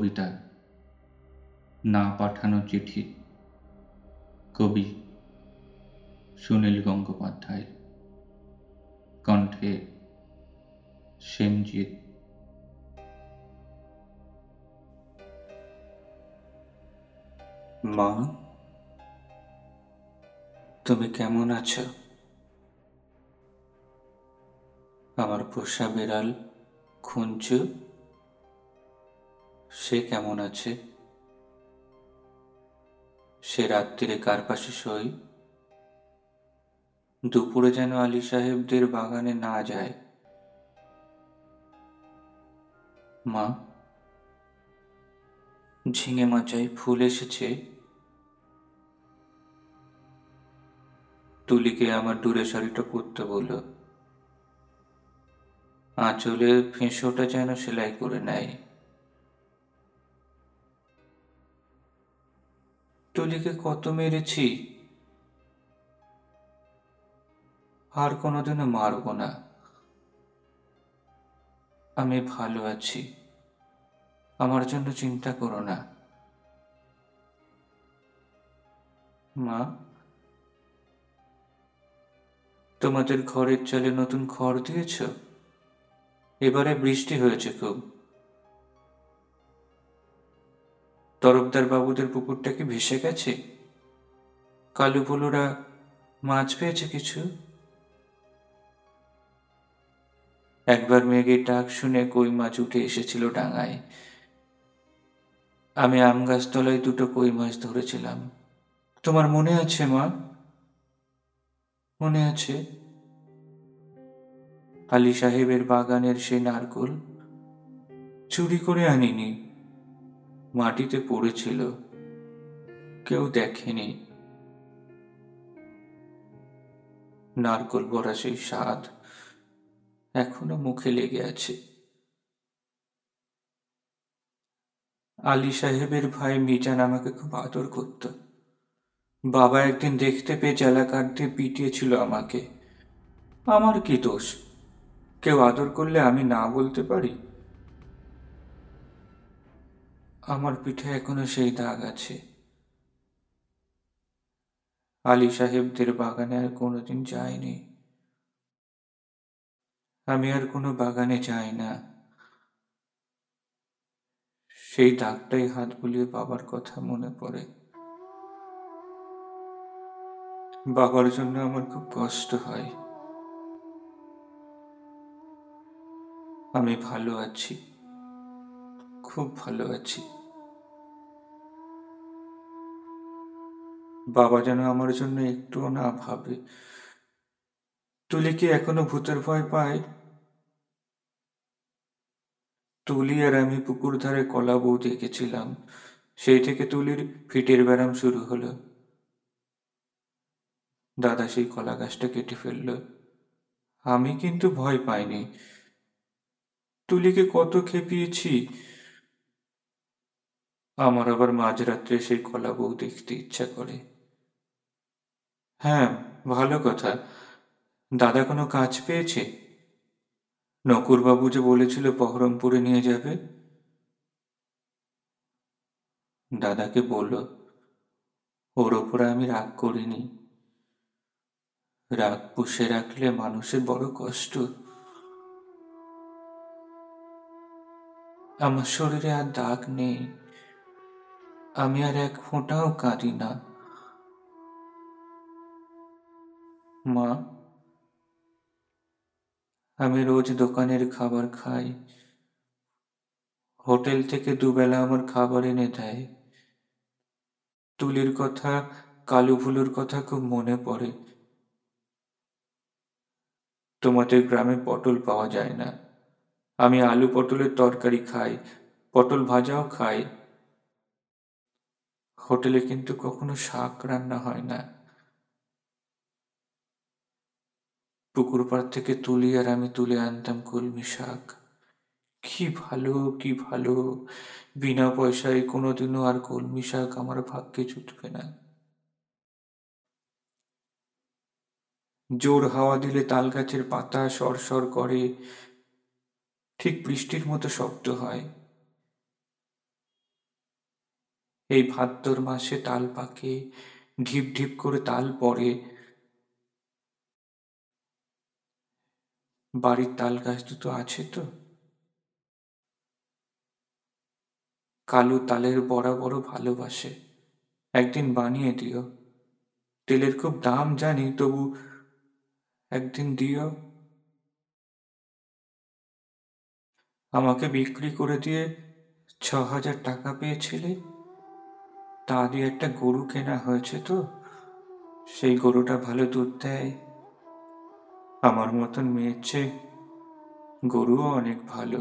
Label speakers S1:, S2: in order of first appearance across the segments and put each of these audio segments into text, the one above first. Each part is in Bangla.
S1: কবিতা না পাঠানো চিঠি কবি সুনীল গঙ্গোপাধ্যায় কণ্ঠে সেনজিৎ।
S2: মা, তুমি কেমন আছো? আমার পোষা বিড়াল খুঞ্চু সে কেমন আছে? সে রাত্রিরে কার পাশে শোয়? দুপুরে যেন আলী সাহেবদের বাগানে না যায়। মা, ঝিঙে মাচায় ফুল এসেছে। তুলিকে আমার দূরে শাড়িটা পরতে বলল আঁচলে ফেঁসোটা যেন সেলাই করে নেয়। তুলিকে কত মেরেছি? আর কোনোদিনও মারব না। আমি ভালো আছি। আমার জন্য চিন্তা করো না। মা, তোমাদের ঘরের চালে নতুন খড় দিয়েছ? এবারে বৃষ্টি হয়েছে খুব। তরফদার বাবুদের পুকুরটা কি ভেসে গেছে? কালু বলুরা মাছ পেয়েছে কিছু? একবার মেঘের ডাক শুনে কই মাছ উঠে এসেছিল ডাঙায়। আমি আম গাছতলায় দুটো কই মাছ ধরেছিলাম। তোমার মনে আছে, মা? মনে আছে। আলী সাহেবের বাগানের সে নারকোল চুরি করে আনিনি। মাটিতে পড়েছিল, কেউ দেখেনি। নারকোল বড়া সেই স্বাদ এখনও মুখে লেগে আছে। আলী সাহেবের ভাই মিজান আমাকে খুব আদর করত। বাবা একদিন দেখতে পেয়ে জেলাকার দিয়ে পিটিয়েছিল আমাকে। আমার কি দোষ? কেউ আদর করলে আমি না বলতে পারি? আমার পিঠে এখনও সেই দাগ আছে। আলী সাহেবদের বাগানে আর কোনোদিন যাইনি। আমি আর কোনো বাগানে যাই না। সেই দাগটাই হাত বুলিয়ে বাবার কথা মনে পড়ে। বাবার জন্য আমার খুব কষ্ট হয়। আমি ভালো আছি। খুব ভালো আছি। বাবা যেন আমার জন্য একটুও না ভাবে। তুলি কি এখনও ভূতের ভয় পায়। তুলি আর আমি পুকুর ধারে কলা বউ দেখেছিলাম। সেই থেকে তুলির ফিটের ব্যারাম শুরু হলো। দাদা সেই কলা গাছটা কেটে ফেলল। আমি কিন্তু ভয় পাইনি। তুলিকে কত খেপিয়েছি। আমার আবার মাঝরাত্রে সেই কলা বউ দেখতে ইচ্ছা করে। হ্যাঁ ভালো কথা। দাদা কোনো কাজ পেয়েছে? নকুরবাবু যে বলেছিল বহরমপুরে নিয়ে যাবে? দাদাকে বলল, ওর ওপরে আমি রাগ করিনি। রাগ পুষে রাখলে মানুষের বড় কষ্ট। আমার শরীরে আর দাগ নেই। আমি আর এক ফোঁটাও কাঁদি না। মা, আমি রোজ দোকানের খাবার খাই। হোটেল থেকে দুবেলা আমার খাবার এনে দেয়। তুলির কথা, কালু ভুলুর কথা খুব মনে পড়ে। তোমাদের গ্রামে পটল পাওয়া যায় না। আমি আলু পটলের তরকারি খাই, পটল ভাজাও খাই। হোটেলে কিন্তু কখনো শাক রান্না হয় না। পুকুর পাড় থেকে তুলি আর আমি তুলে আনতাম কলমি শাক। কি ভালো কি ভালো। বিনা পয়সায় কোনোদিনও আর কলমি শাক আমার ভাগ্যে জুটবে না। জোর হাওয়া দিলে তাল গাছের পাতা সরসর করে, ঠিক বৃষ্টির মতো শব্দ হয়। এই ভাদ্র মাসে তাল পাকে, ঢিপ ঢিপ করে তাল পড়ে বাড়ির তাল গাছ দুটো আছে তো? কালু তালের বড়া বড় ভালোবাসে। একদিন বানিয়ে দিও। তেলের খুব দাম জানি, তবু একদিন দিও। আমাকে বিক্রি করে দিয়ে ছ হাজার টাকা পেয়েছিলে? তা দিয়ে একটা গরু কেনা হয়েছে তো? সেই গরুটা ভালো দুধ দেয়। আমার মতন মেয়ের চেয়ে গরুও অনেক ভালো।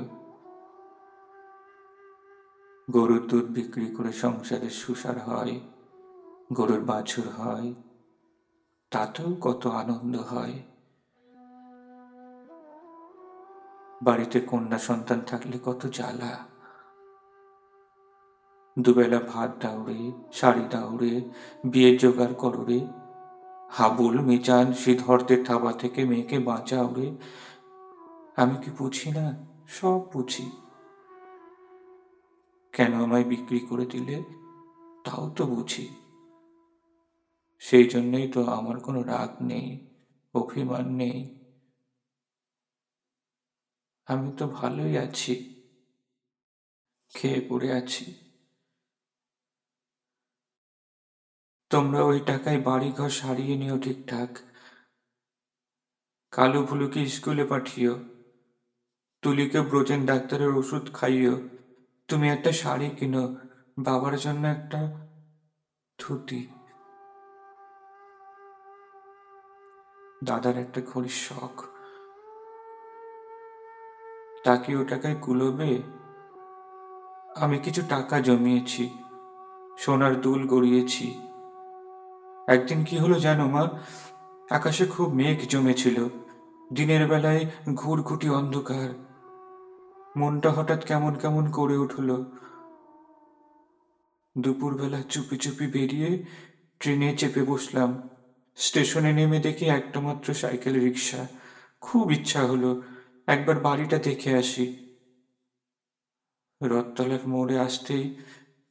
S2: গরুর দুধ বিক্রি করে সংসারের সুসার হয়, গরুর বাছুর হয়, তাতেও কত আনন্দ হয়। বাড়িতে কন্যা সন্তান থাকলে কত জ্বালা। দুবেলা ভাত দাউড়ে শাড়ি দাউড়ে বিয়ের জোগাড় কররে হাবুল, মিজান শ্রীধরদের থাবা থেকে মেয়েকে বাঁচাওরে আমি কি বুঝি না? সব বুঝি। কেন আমায় বিক্রি করে দিলে? তাও তো বুঝি। সেই জন্যই তো আমার কোনো রাগ নেই, অভিমান নেই। আমি তো ভালোই আছি। খেয়ে পড়ে আছি। তোমরা ওই টাকায় বাড়িঘর সারিয়ে নিও ঠিকঠাক। কালো ভুলুকে স্কুলে পাঠিও। তুলিকে ব্রোজেন ডাক্তারের ওষুধ খাইও। তুমি একটা শাড়ি কিনো, বাবার জন্য একটা ধুতি। দাদার একটা ঘড়ির শখ। তাকে ও টাকায় কুলোবে? আমি কিছু টাকা জমিয়েছি, সোনার দুল গড়িয়েছি। একদিন কি হলো জানো মা? আকাশে খুব মেঘ জমেছিল। দিনের বেলায় ঘুরঘুটি অন্ধকার। মনটা হঠাৎ কেমন কেমন করে উঠল। দুপুরবেলা চুপি চুপি বেরিয়ে ট্রেনে চেপে বসলাম। স্টেশনে নেমে দেখি একটা মাত্র সাইকেল রিক্সা খুব ইচ্ছা হলো, একবার বাড়িটা দেখে আসি। রথতলার মোড়ে আসতেই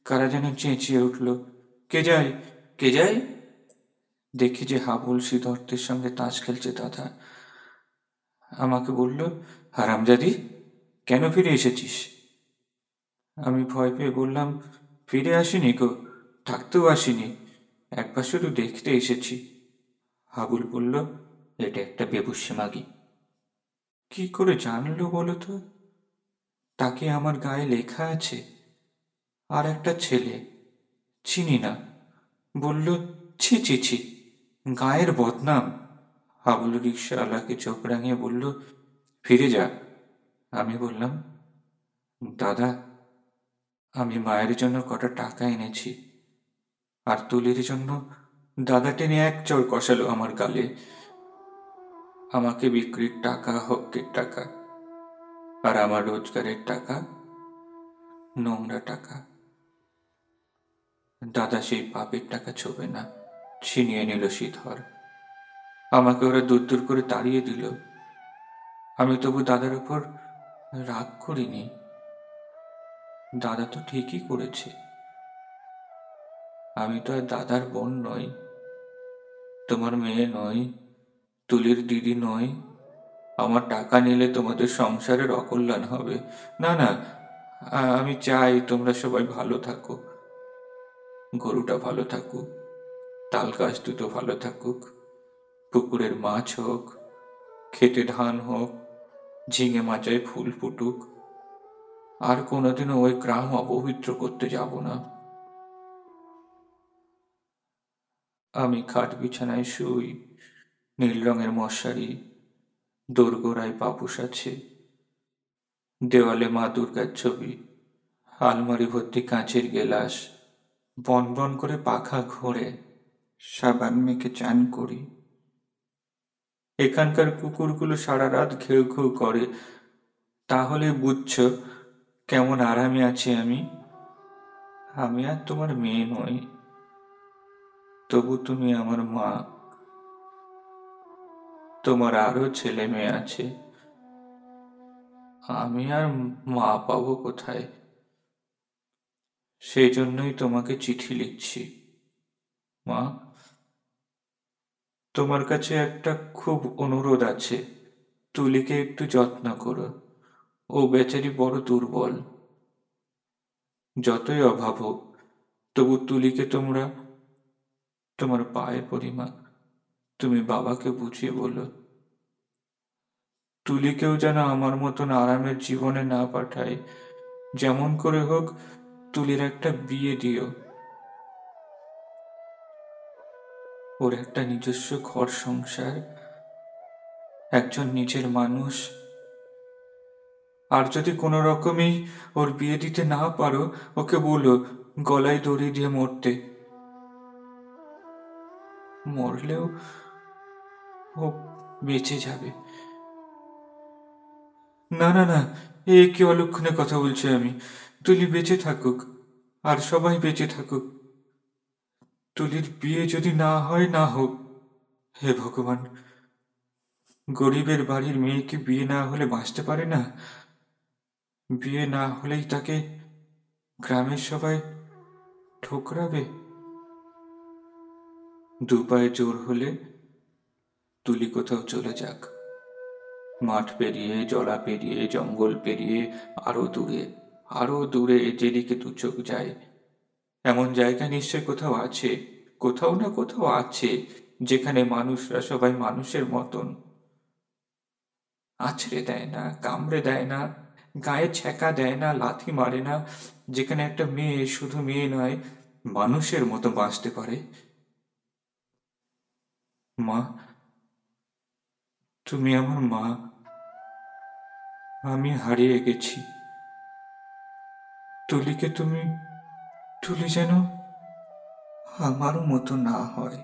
S2: কারা যেন চেঁচিয়ে উঠল। কে যায়? কে যায়? দেখি যে হাবুল শ্রীধরদের সঙ্গে তাস খেলছে দাদা। আমাকে বলল, হারামজাদি, কেন ফিরে এসেছিস? আমি ভয় পেয়ে বললাম, ফিরে আসিনি গো, থাকতেও আসিনি, একবার শুধু দেখতে এসেছি। হাবুল বলল, এটা একটা বেবুসে মাগি। কি করে জানলো বলো তো? তাকে আমার গায়ে লেখা আছে। আর একটা ছেলে, চিনি না। বলল, ছি ছি ছি। গায়ের বদনাম। হাবুল রিক্সাওয়ালাকে চোখ রাঙিয়ে বলল, ফিরে যা। আমি বললাম, দাদা, আমি মায়ের জন্য কটা টাকা এনেছি। আর তুলির জন্য দাদা টেনে এক চর কষালো আমার গালে। আমাকে বিক্রির টাকা, হকের টাকা আর আমার রোজগারের টাকা, নোংরা টাকা। দাদা সেই পাপের টাকা ছোবে না। ছিনিয়ে নিল শীতর আমাকে ওরা দূর দূর করে তাড়িয়ে দিল। আমি তবু দাদার উপর রাগ করিনি। দাদা তো ঠিকই করেছে। আমি তো আর দাদার বোন নই। তোমার মেয়ে নই, তুলির দিদি নই। আমার টাকা নিলে তোমাদের সংসারের অকল্যাণ হবে। না না আমি চাই তোমরা সবাই ভালো থাকো। গরুটা ভালো থাকুক। তাল গাছ দুটো ভালো থাকুক, পুকুরের মাছ হোক, খেতে ধান হোক, ঝিঙে মাচায় ফুল ফুটুক। আর কোনোদিনও ওই গ্রাম অপবিত্র করতে যাব না। আমি খাট বিছানায় শুই, নীল রঙের মশারি, দোরগোড়ায় পাপুস আছে। দেওয়ালে মা দুর্গার ছবি, আলমারি ভর্তি কাঁচের গেলাস, বন বন করে পাখা ঘোরে। সাবান মেখে চান করি। এখানকার কুকুরগুলো সারা রাত ঘেউ ঘেউ করে। তাহলে বুঝছ কেমন আরামে আছি আমি? আমি আর তোমার মেয়ে নই। তবু তুমি আমার মা। তোমার আরও ছেলে মেয়ে আছে। আমি আর মা পাবো কোথায়? সেই জন্যই তোমাকে চিঠি লিখছি। মা তোমার কাছে একটা খুব অনুরোধ আছে। তুলিকে একটু যত্ন করো। ও বেচারি বড় দুর্বল। যতই অভাব হোক, তবু তুলিকে তোমরা তোমার পায়ে পরিমা তুমি বাবাকে বুঝিয়ে বলো। তুলিকেও যেন আমার মতন আরামের জীবনে না পাঠায়। যেমন করে হোক, তুলির একটা বিয়ে দিও। ওর একটা নিজস্ব ঘর সংসার, একজন নিজের মানুষ। আর যদি কোনো রকমই ওর বিয়ে দিতে না পারো, ওকে বলো, গলায় দড়ি দিয়ে মরতে। মরলেও ও বেঁচে যাবে। না না না, এ কি অলক্ষণে কথা বলছি আমি? তুলি বেঁচে থাকুক, আর সবাই বেঁচে থাকুক। তুলির বিয়ে যদি না হয়, না হোক। হে ভগবান, গরিবের বাড়ির মেয়েকে বিয়ে না হলে বাঁচতে পারে না? বিয়ে না হলেই তাকে গ্রামের সবাই ঠোকরাবে? দু পায়ে জোর হলে তুলি কোথাও চলে যাক। মাঠ পেরিয়ে, জলা পেরিয়ে, জঙ্গল পেরিয়ে, আরও দূরে আরও দূরে, যেদিকে দু চোখ যায় এমন জায়গা নিশ্চয় কোথাও আছে, কোথাও না কোথাও আছে, যেখানে মানুষরা সবাই মানুষের মতন। আছড়ে দেয় না, কামড়ে দেয় না, গায়ে ছ্যাঁকা দেয় না, লাথি মারে না, যেখানে একটা মেয়ে শুধু মেয়ে নয়, মানুষের মতো বাঁচতে পারে। মা, তুমি আমার মা। আমি হারিয়ে গেছি। তুলিকে তুমি তুলি যেন আমারও মতো না হয়।